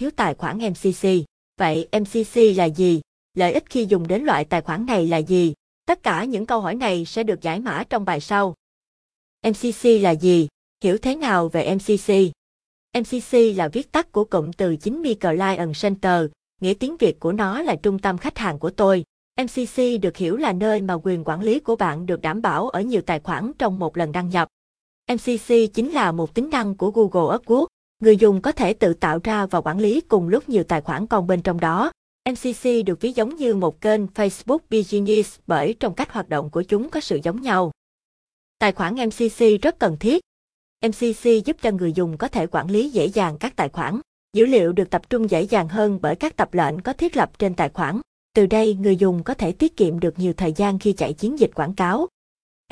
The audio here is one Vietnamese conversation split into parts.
thiếu tài khoản MCC. Vậy MCC là gì? Lợi ích khi dùng đến loại tài khoản này là gì? Tất cả những câu hỏi này sẽ được giải mã trong bài sau. MCC là gì? Hiểu thế nào về MCC? MCC là viết tắt của cụm từ chính Client Center, nghĩa tiếng Việt của nó là trung tâm khách hàng của tôi. MCC được hiểu là nơi mà quyền quản lý của bạn được đảm bảo ở nhiều tài khoản trong một lần đăng nhập. MCC chính là một tính năng của Google AdWords. Người dùng có thể tự tạo ra và quản lý cùng lúc nhiều tài khoản con bên trong đó. MCC được ví giống như một kênh Facebook Business bởi trong cách hoạt động của chúng có sự giống nhau. Tài khoản MCC rất cần thiết. MCC giúp cho người dùng có thể quản lý dễ dàng các tài khoản. Dữ liệu được tập trung dễ dàng hơn bởi các tập lệnh có thiết lập trên tài khoản. Từ đây, người dùng có thể tiết kiệm được nhiều thời gian khi chạy chiến dịch quảng cáo.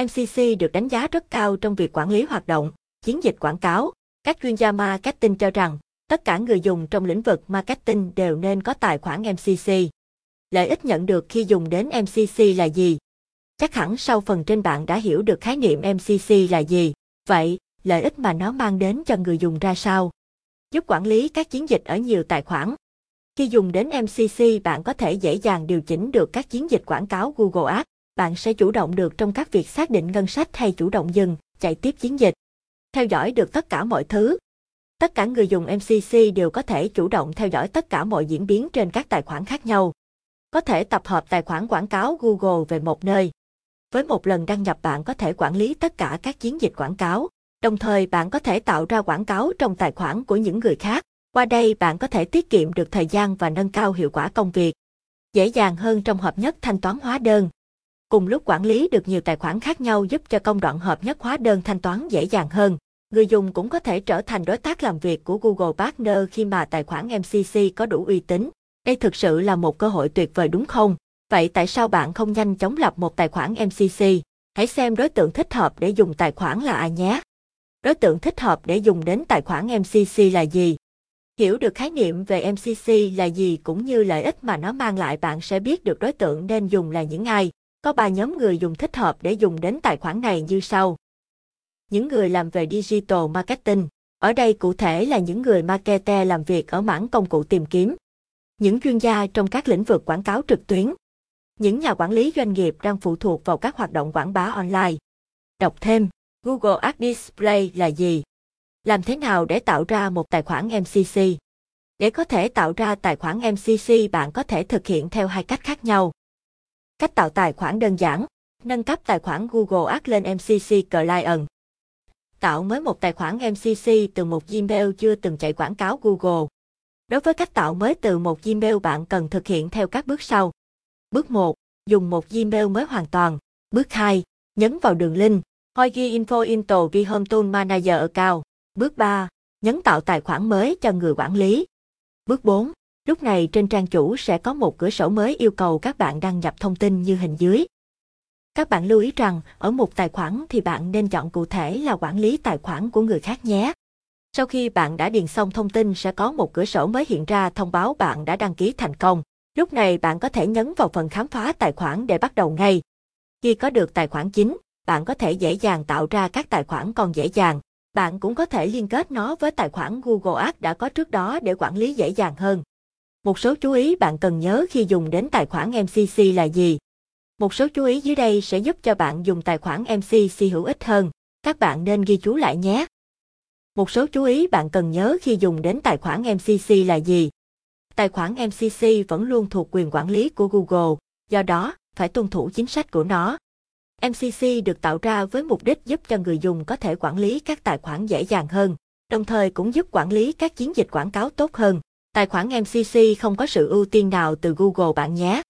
MCC được đánh giá rất cao trong việc quản lý hoạt động, chiến dịch quảng cáo. Các chuyên gia marketing cho rằng, tất cả người dùng trong lĩnh vực marketing đều nên có tài khoản MCC. Lợi ích nhận được khi dùng đến MCC là gì? Chắc hẳn sau phần trên bạn đã hiểu được khái niệm MCC là gì. Vậy, lợi ích mà nó mang đến cho người dùng ra sao? Giúp quản lý các chiến dịch ở nhiều tài khoản. Khi dùng đến MCC, bạn có thể dễ dàng điều chỉnh được các chiến dịch quảng cáo Google Ads. Bạn sẽ chủ động được trong các việc xác định ngân sách hay chủ động dừng, chạy tiếp chiến dịch. Theo dõi được tất cả mọi thứ. Tất cả người dùng MCC đều có thể chủ động theo dõi tất cả mọi diễn biến trên các tài khoản khác nhau. Có thể tập hợp tài khoản quảng cáo Google về một nơi. Với một lần đăng nhập bạn có thể quản lý tất cả các chiến dịch quảng cáo. Đồng thời bạn có thể tạo ra quảng cáo trong tài khoản của những người khác. Qua đây bạn có thể tiết kiệm được thời gian và nâng cao hiệu quả công việc. Dễ dàng hơn trong hợp nhất thanh toán hóa đơn. Cùng lúc quản lý được nhiều tài khoản khác nhau giúp cho công đoạn hợp nhất hóa đơn thanh toán dễ dàng hơn. Người dùng cũng có thể trở thành đối tác làm việc của Google Partner khi mà tài khoản MCC có đủ uy tín. Đây thực sự là một cơ hội tuyệt vời đúng không? Vậy tại sao bạn không nhanh chóng lập một tài khoản MCC? Hãy xem đối tượng thích hợp để dùng tài khoản là ai nhé. Đối tượng thích hợp để dùng đến tài khoản MCC là gì? Hiểu được khái niệm về MCC là gì cũng như lợi ích mà nó mang lại, bạn sẽ biết được đối tượng nên dùng là những ai. Có 3 nhóm người dùng thích hợp để dùng đến tài khoản này như sau. Những người làm về digital marketing. Ở đây cụ thể là những người marketer làm việc ở mảng công cụ tìm kiếm. Những chuyên gia trong các lĩnh vực quảng cáo trực tuyến. Những nhà quản lý doanh nghiệp đang phụ thuộc vào các hoạt động quảng bá online. Đọc thêm, Google Ads Display là gì? Làm thế nào để tạo ra một tài khoản MCC? Để có thể tạo ra tài khoản MCC bạn có thể thực hiện theo hai cách khác nhau. Cách tạo tài khoản đơn giản, nâng cấp tài khoản Google Ads lên MCC Client. Tạo mới một tài khoản MCC từ một Gmail chưa từng chạy quảng cáo Google. Đối với cách tạo mới từ một Gmail bạn cần thực hiện theo các bước sau. Bước 1. Dùng một Gmail mới hoàn toàn. Bước 2. Nhấn vào đường link. Hoi ghi info into vi home tool manager account. Bước 3. Nhấn tạo tài khoản mới cho người quản lý. Bước 4. Lúc này trên trang chủ sẽ có một cửa sổ mới yêu cầu các bạn đăng nhập thông tin như hình dưới. Các bạn lưu ý rằng, ở một tài khoản thì bạn nên chọn cụ thể là quản lý tài khoản của người khác nhé. Sau khi bạn đã điền xong thông tin sẽ có một cửa sổ mới hiện ra thông báo bạn đã đăng ký thành công. Lúc này bạn có thể nhấn vào phần khám phá tài khoản để bắt đầu ngay. Khi có được tài khoản chính, bạn có thể dễ dàng tạo ra các tài khoản còn dễ dàng. Bạn cũng có thể liên kết nó với tài khoản Google Ads đã có trước đó để quản lý dễ dàng hơn. Một số chú ý bạn cần nhớ khi dùng đến tài khoản MCC là gì? Một số chú ý dưới đây sẽ giúp cho bạn dùng tài khoản MCC hữu ích hơn. Các bạn nên ghi chú lại nhé. Một số chú ý bạn cần nhớ khi dùng đến tài khoản MCC là gì? Tài khoản MCC vẫn luôn thuộc quyền quản lý của Google, do đó, phải tuân thủ chính sách của nó. MCC được tạo ra với mục đích giúp cho người dùng có thể quản lý các tài khoản dễ dàng hơn, đồng thời cũng giúp quản lý các chiến dịch quảng cáo tốt hơn. Tài khoản MCC không có sự ưu tiên nào từ Google bạn nhé.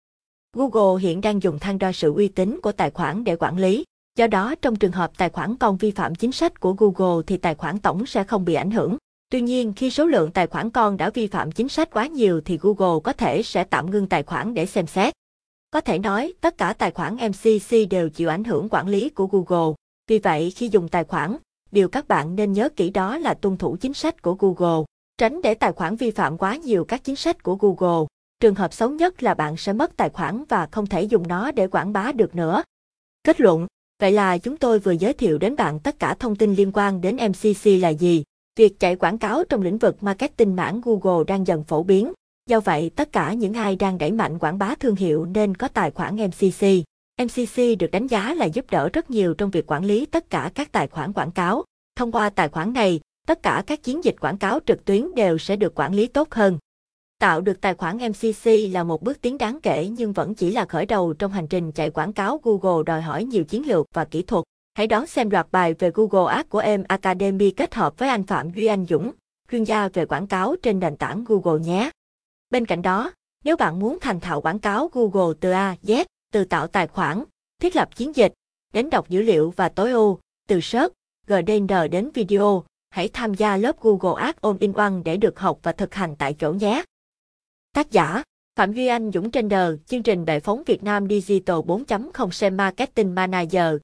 Google hiện đang dùng thang đo sự uy tín của tài khoản để quản lý. Do đó, trong trường hợp tài khoản con vi phạm chính sách của Google thì tài khoản tổng sẽ không bị ảnh hưởng. Tuy nhiên, khi số lượng tài khoản con đã vi phạm chính sách quá nhiều thì Google có thể sẽ tạm ngưng tài khoản để xem xét. Có thể nói, tất cả tài khoản MCC đều chịu ảnh hưởng quản lý của Google. Vì vậy, khi dùng tài khoản, điều các bạn nên nhớ kỹ đó là tuân thủ chính sách của Google, tránh để tài khoản vi phạm quá nhiều các chính sách của Google. Trường hợp xấu nhất là bạn sẽ mất tài khoản và không thể dùng nó để quảng bá được nữa. Kết luận, vậy là chúng tôi vừa giới thiệu đến bạn tất cả thông tin liên quan đến MCC là gì. Việc chạy quảng cáo trong lĩnh vực marketing mảng Google đang dần phổ biến, do vậy tất cả những ai đang đẩy mạnh quảng bá thương hiệu nên có tài khoản MCC. MCC được đánh giá là giúp đỡ rất nhiều trong việc quản lý tất cả các tài khoản quảng cáo. Thông qua tài khoản này, tất cả các chiến dịch quảng cáo trực tuyến đều sẽ được quản lý tốt hơn. Tạo được tài khoản MCC là một bước tiến đáng kể nhưng vẫn chỉ là khởi đầu trong hành trình chạy quảng cáo Google đòi hỏi nhiều chiến lược và kỹ thuật. Hãy đón xem loạt bài về Google Ads của em Academy kết hợp với anh Phạm Duy Anh Dũng, chuyên gia về quảng cáo trên nền tảng Google nhé. Bên cạnh đó, nếu bạn muốn thành thạo quảng cáo Google từ A Z, từ tạo tài khoản, thiết lập chiến dịch, đến đọc dữ liệu và tối ưu, từ search, GDN đến video, hãy tham gia lớp Google Ads All-in-One để được học và thực hành tại chỗ nhé. Tác giả Phạm Duy Anh Dũng trên đờ chương trình bệ phóng Việt Nam Digital 4.0 Xem Marketing Manager,